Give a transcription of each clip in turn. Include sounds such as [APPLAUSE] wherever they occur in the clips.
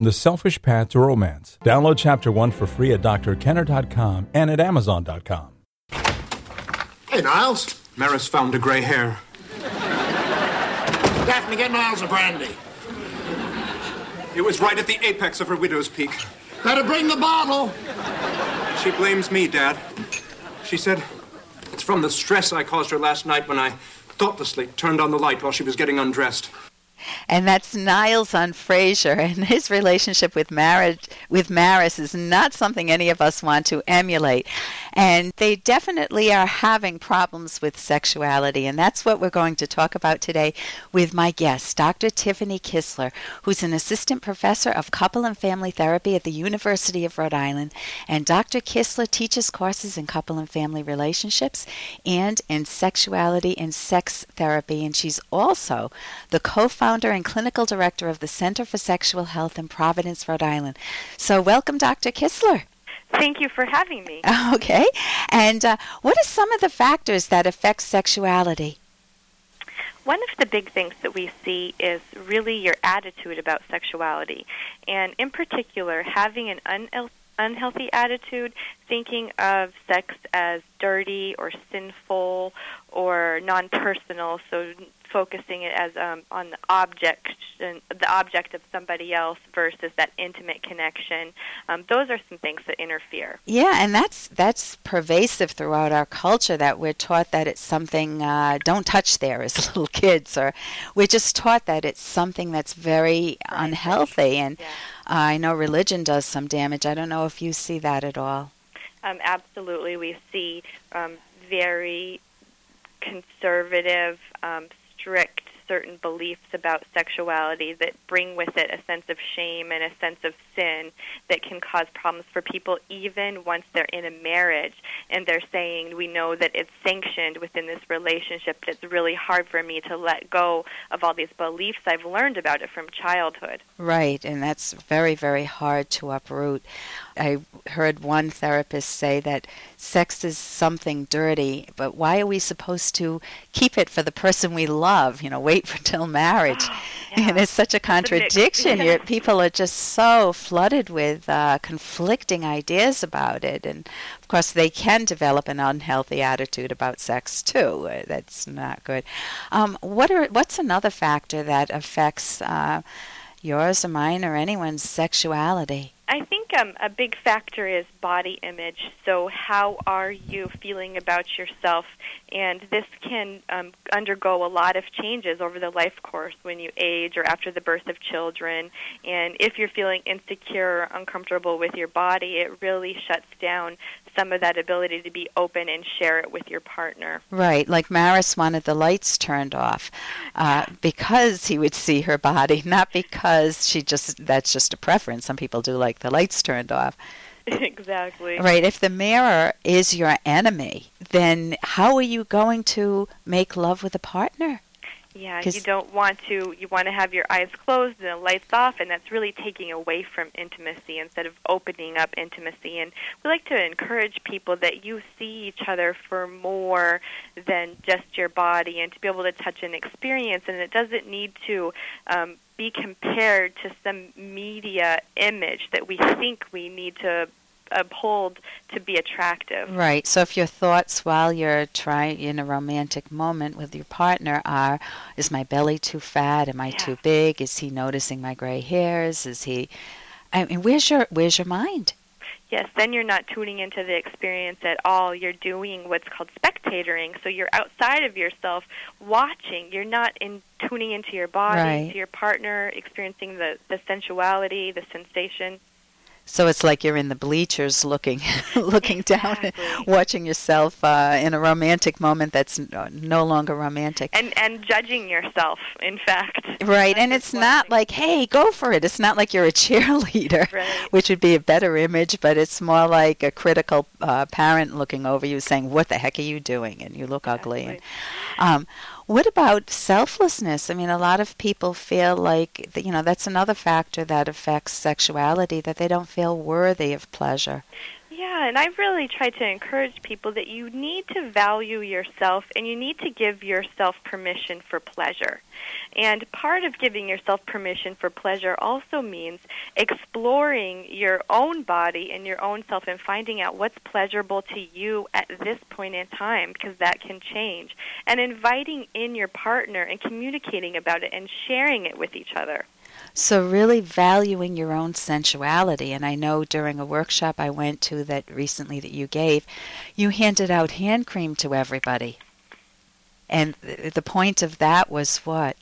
The Selfish Path to Romance. Download Chapter 1 for free at drkenner.com and at amazon.com. Hey, Niles. Maris found a gray hair. [LAUGHS] Daphne, get Niles a brandy. It was right at the apex of her widow's peak. Better bring the bottle. She blames me, Dad. She said it's from the stress I caused her last night when I thoughtlessly turned on the light while she was getting undressed and that's Niles on Frasier, [LAUGHS] and his relationship with marriage with Maris is not something any of us want to emulate. And they definitely are having problems with sexuality, and that's what we're going to talk about today with my guest, Dr. Tiffany Kistler, who's an assistant professor of couple and family therapy at the University of Rhode Island. And Dr. Kistler teaches courses in couple and family relationships and in sexuality and sex therapy, and she's also the co-founder founder and clinical director of the Center for Sexual Health in Providence, Rhode Island. So, welcome, Dr. Kistler. Thank you for having me. [LAUGHS] Okay. And uh, what are some of the factors that affect sexuality? One of the big things that we see is really your attitude about sexuality. And in particular, having an un- unhealthy attitude, thinking of sex as dirty or sinful or non personal, so focusing it as um, on the object, the object of somebody else versus that intimate connection. Um, those are some things that interfere. Yeah, and that's that's pervasive throughout our culture. That we're taught that it's something uh, don't touch there as [LAUGHS] little kids, or we're just taught that it's something that's very right. unhealthy. And yeah. uh, I know religion does some damage. I don't know if you see that at all. Um, absolutely, we see um, very conservative, um, strict certain beliefs about sexuality that bring with it a sense of shame and a sense of sin that can cause problems for people even once they're in a marriage and they're saying we know that it's sanctioned within this relationship but it's really hard for me to let go of all these beliefs I've learned about it from childhood. Right, and that's very very hard to uproot. I heard one therapist say that sex is something dirty, but why are we supposed to keep it for the person we love? You know, wait [LAUGHS] for till marriage. yeah. [LAUGHS] And it's such a contradiction. [LAUGHS] People are just so flooded with uh, conflicting ideas about it, and of course, they can develop an unhealthy attitude about sex too. Uh, that's not good. Um, what are what's another factor that affects uh, yours or mine or anyone's sexuality? I think um, a big factor is body image. So, how are you feeling about yourself? And this can um, undergo a lot of changes over the life course when you age or after the birth of children. And if you're feeling insecure or uncomfortable with your body, it really shuts down some of that ability to be open and share it with your partner. Right, like Maris wanted the lights turned off uh, because he would see her body, [LAUGHS] not because she just that's just a preference. Some people do like the lights turned off. [LAUGHS] Exactly. Right. If the mirror is your enemy, then how are you going to make love with a partner? Yeah, you don't want to. You want to have your eyes closed and the lights off, and that's really taking away from intimacy instead of opening up intimacy. And we like to encourage people that you see each other for more than just your body, and to be able to touch and experience. And it doesn't need to um, be compared to some media image that we think we need to uphold to be attractive. Right. So if your thoughts while you're trying in a romantic moment with your partner are, is my belly too fat? Am I yeah. too big? Is he noticing my gray hairs? Is he? I mean, where's your where's your mind? Yes, then you're not tuning into the experience at all. You're doing what's called spectatoring. So you're outside of yourself watching. You're not in tuning into your body, right. to your partner, experiencing the, the sensuality, the sensation. So it's like you're in the bleachers looking [LAUGHS] looking exactly. down watching yourself uh, in a romantic moment that's no longer romantic. And and judging yourself, in fact. Right, and it's not like, "Hey, go for it." It's not like you're a [LAUGHS] cheerleader, right. which would be a better image, but it's more like a critical uh, parent looking over you saying, "What the heck are you doing?" and you look exactly. ugly. And, um, what about selflessness? I mean, a lot of people feel like, you know, that's another factor that affects sexuality, that they don't feel worthy of pleasure. Yeah, and I really try to encourage people that you need to value yourself and you need to give yourself permission for pleasure. And part of giving yourself permission for pleasure also means exploring your own body and your own self and finding out what's pleasurable to you at this point in time because that can change. And inviting in your partner and communicating about it and sharing it with each other. So, really valuing your own sensuality. And I know during a workshop I went to that recently that you gave, you handed out hand cream to everybody. And the point of that was what?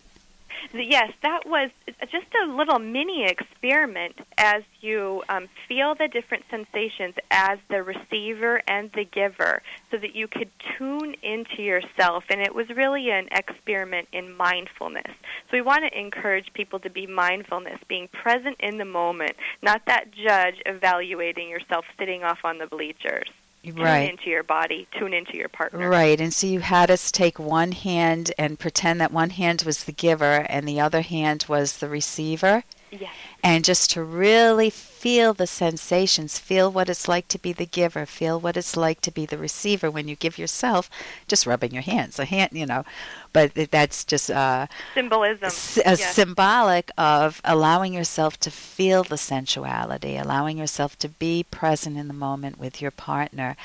Yes, that was just a little mini experiment as you um, feel the different sensations as the receiver and the giver so that you could tune into yourself. And it was really an experiment in mindfulness. So we want to encourage people to be mindfulness, being present in the moment, not that judge evaluating yourself sitting off on the bleachers right. tune into your body, tune into your partner. Right. And so you had us take one hand and pretend that one hand was the giver and the other hand was the receiver. Yes. And just to really feel the sensations, feel what it's like to be the giver, feel what it's like to be the receiver when you give yourself, just rubbing your hands, a hand, you know. But that's just uh, symbolism, s- a yes. symbolic of allowing yourself to feel the sensuality, allowing yourself to be present in the moment with your partner.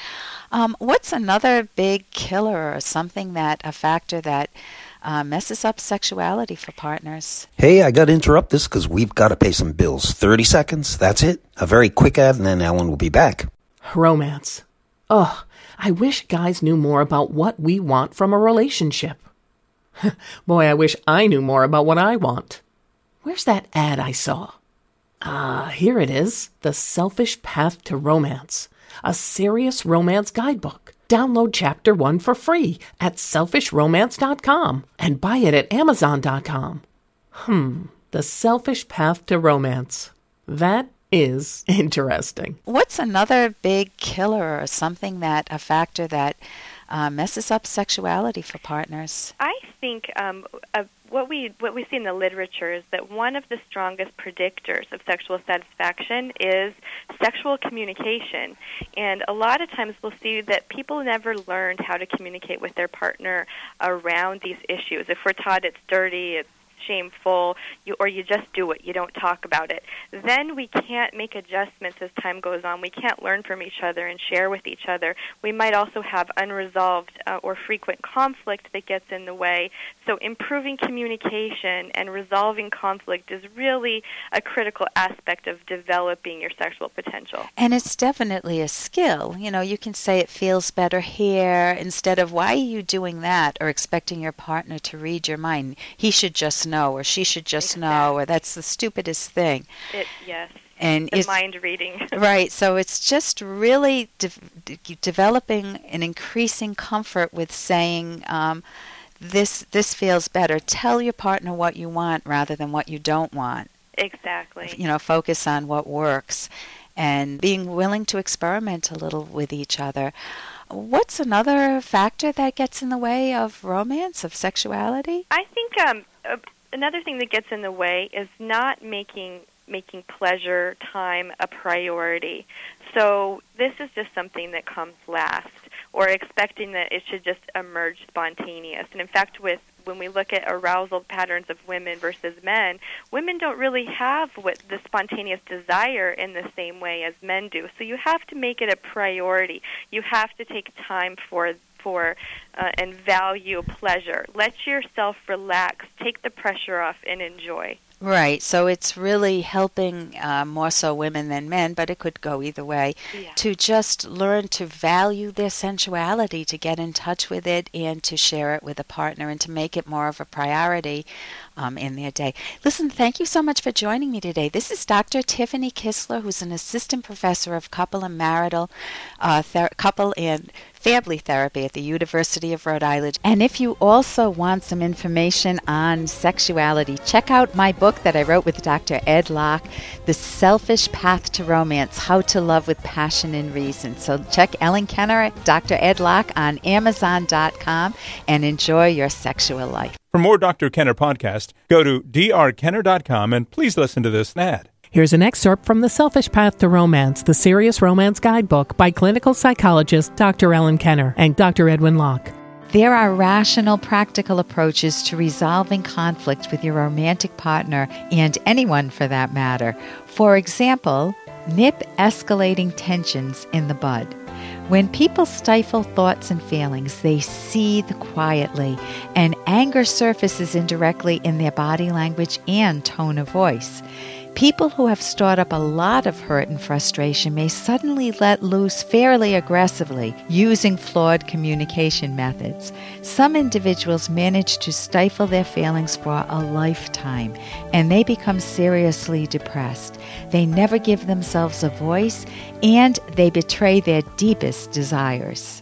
Um, what's another big killer or something that a factor that uh, messes up sexuality for partners? Hey, I got to interrupt this because we've got to pay some bills. 30 seconds, that's it. A very quick ad, and then Ellen will be back. Romance. Ugh, I wish guys knew more about what we want from a relationship. [LAUGHS] Boy, I wish I knew more about what I want. Where's that ad I saw? Ah, here it is The Selfish Path to Romance, a serious romance guidebook. Download chapter one for free at selfishromance.com and buy it at amazon.com. Hmm, The Selfish Path to Romance. That is [LAUGHS] interesting. What's another big killer or something that a factor that uh, messes up sexuality for partners? I think um, uh, what we what we see in the literature is that one of the strongest predictors of sexual satisfaction is sexual communication, and a lot of times we'll see that people never learned how to communicate with their partner around these issues. If we're taught it's dirty, it's shameful, you, or you just do it, you don't talk about it, then we can't make adjustments as time goes on. We can't learn from each other and share with each other. We might also have unresolved uh, or frequent conflict that gets in the way. So improving communication and resolving conflict is really a critical aspect of developing your sexual potential. And it's definitely a skill. You know, you can say it feels better here instead of why are you doing that or expecting your partner to read your mind. He should just know or she should just know or that's the stupidest thing. It yes. And The it's mind reading. [LAUGHS] right, so it's just really de- de- developing an increasing comfort with saying um, this this feels better. Tell your partner what you want rather than what you don't want. exactly. You know, focus on what works and being willing to experiment a little with each other. What's another factor that gets in the way of romance, of sexuality? I think um, uh, another thing that gets in the way is not making making pleasure time a priority. So this is just something that comes last, or expecting that it should just emerge spontaneous. And in fact, with when we look at arousal patterns of women versus men, women don't really have what the spontaneous desire in the same way as men do. So you have to make it a priority. You have to take time for for uh, and value pleasure. Let yourself relax, take the pressure off, and enjoy. Right, so it's really helping uh, more so women than men, but it could go either way, Yeah. to just learn to value their sensuality, to get in touch with it, and to share it with a partner, and to make it more of a priority um, in their day. Listen, thank you so much for joining me today. This is Dr. Tiffany Kistler, who's an assistant professor of couple and marital, uh, ther- couple and family therapy at the University of Rhode Island. And if you also want some information on sexuality, check out my book that I wrote with Dr. Ed Locke, The Selfish Path to Romance How to Love with Passion and Reason. So check Ellen Kenner, Dr. Ed Locke on Amazon.com and enjoy your sexual life. For more Dr. Kenner podcast, go to drkenner.com and please listen to this ad. Here's an excerpt from The Selfish Path to Romance, the Serious Romance Guidebook by clinical psychologist Dr. Ellen Kenner and Dr. Edwin Locke. There are rational, practical approaches to resolving conflict with your romantic partner and anyone for that matter. For example, nip escalating tensions in the bud. When people stifle thoughts and feelings, they seethe quietly, and anger surfaces indirectly in their body language and tone of voice. People who have stored up a lot of hurt and frustration may suddenly let loose fairly aggressively using flawed communication methods. Some individuals manage to stifle their feelings for a lifetime and they become seriously depressed. They never give themselves a voice and they betray their deepest desires.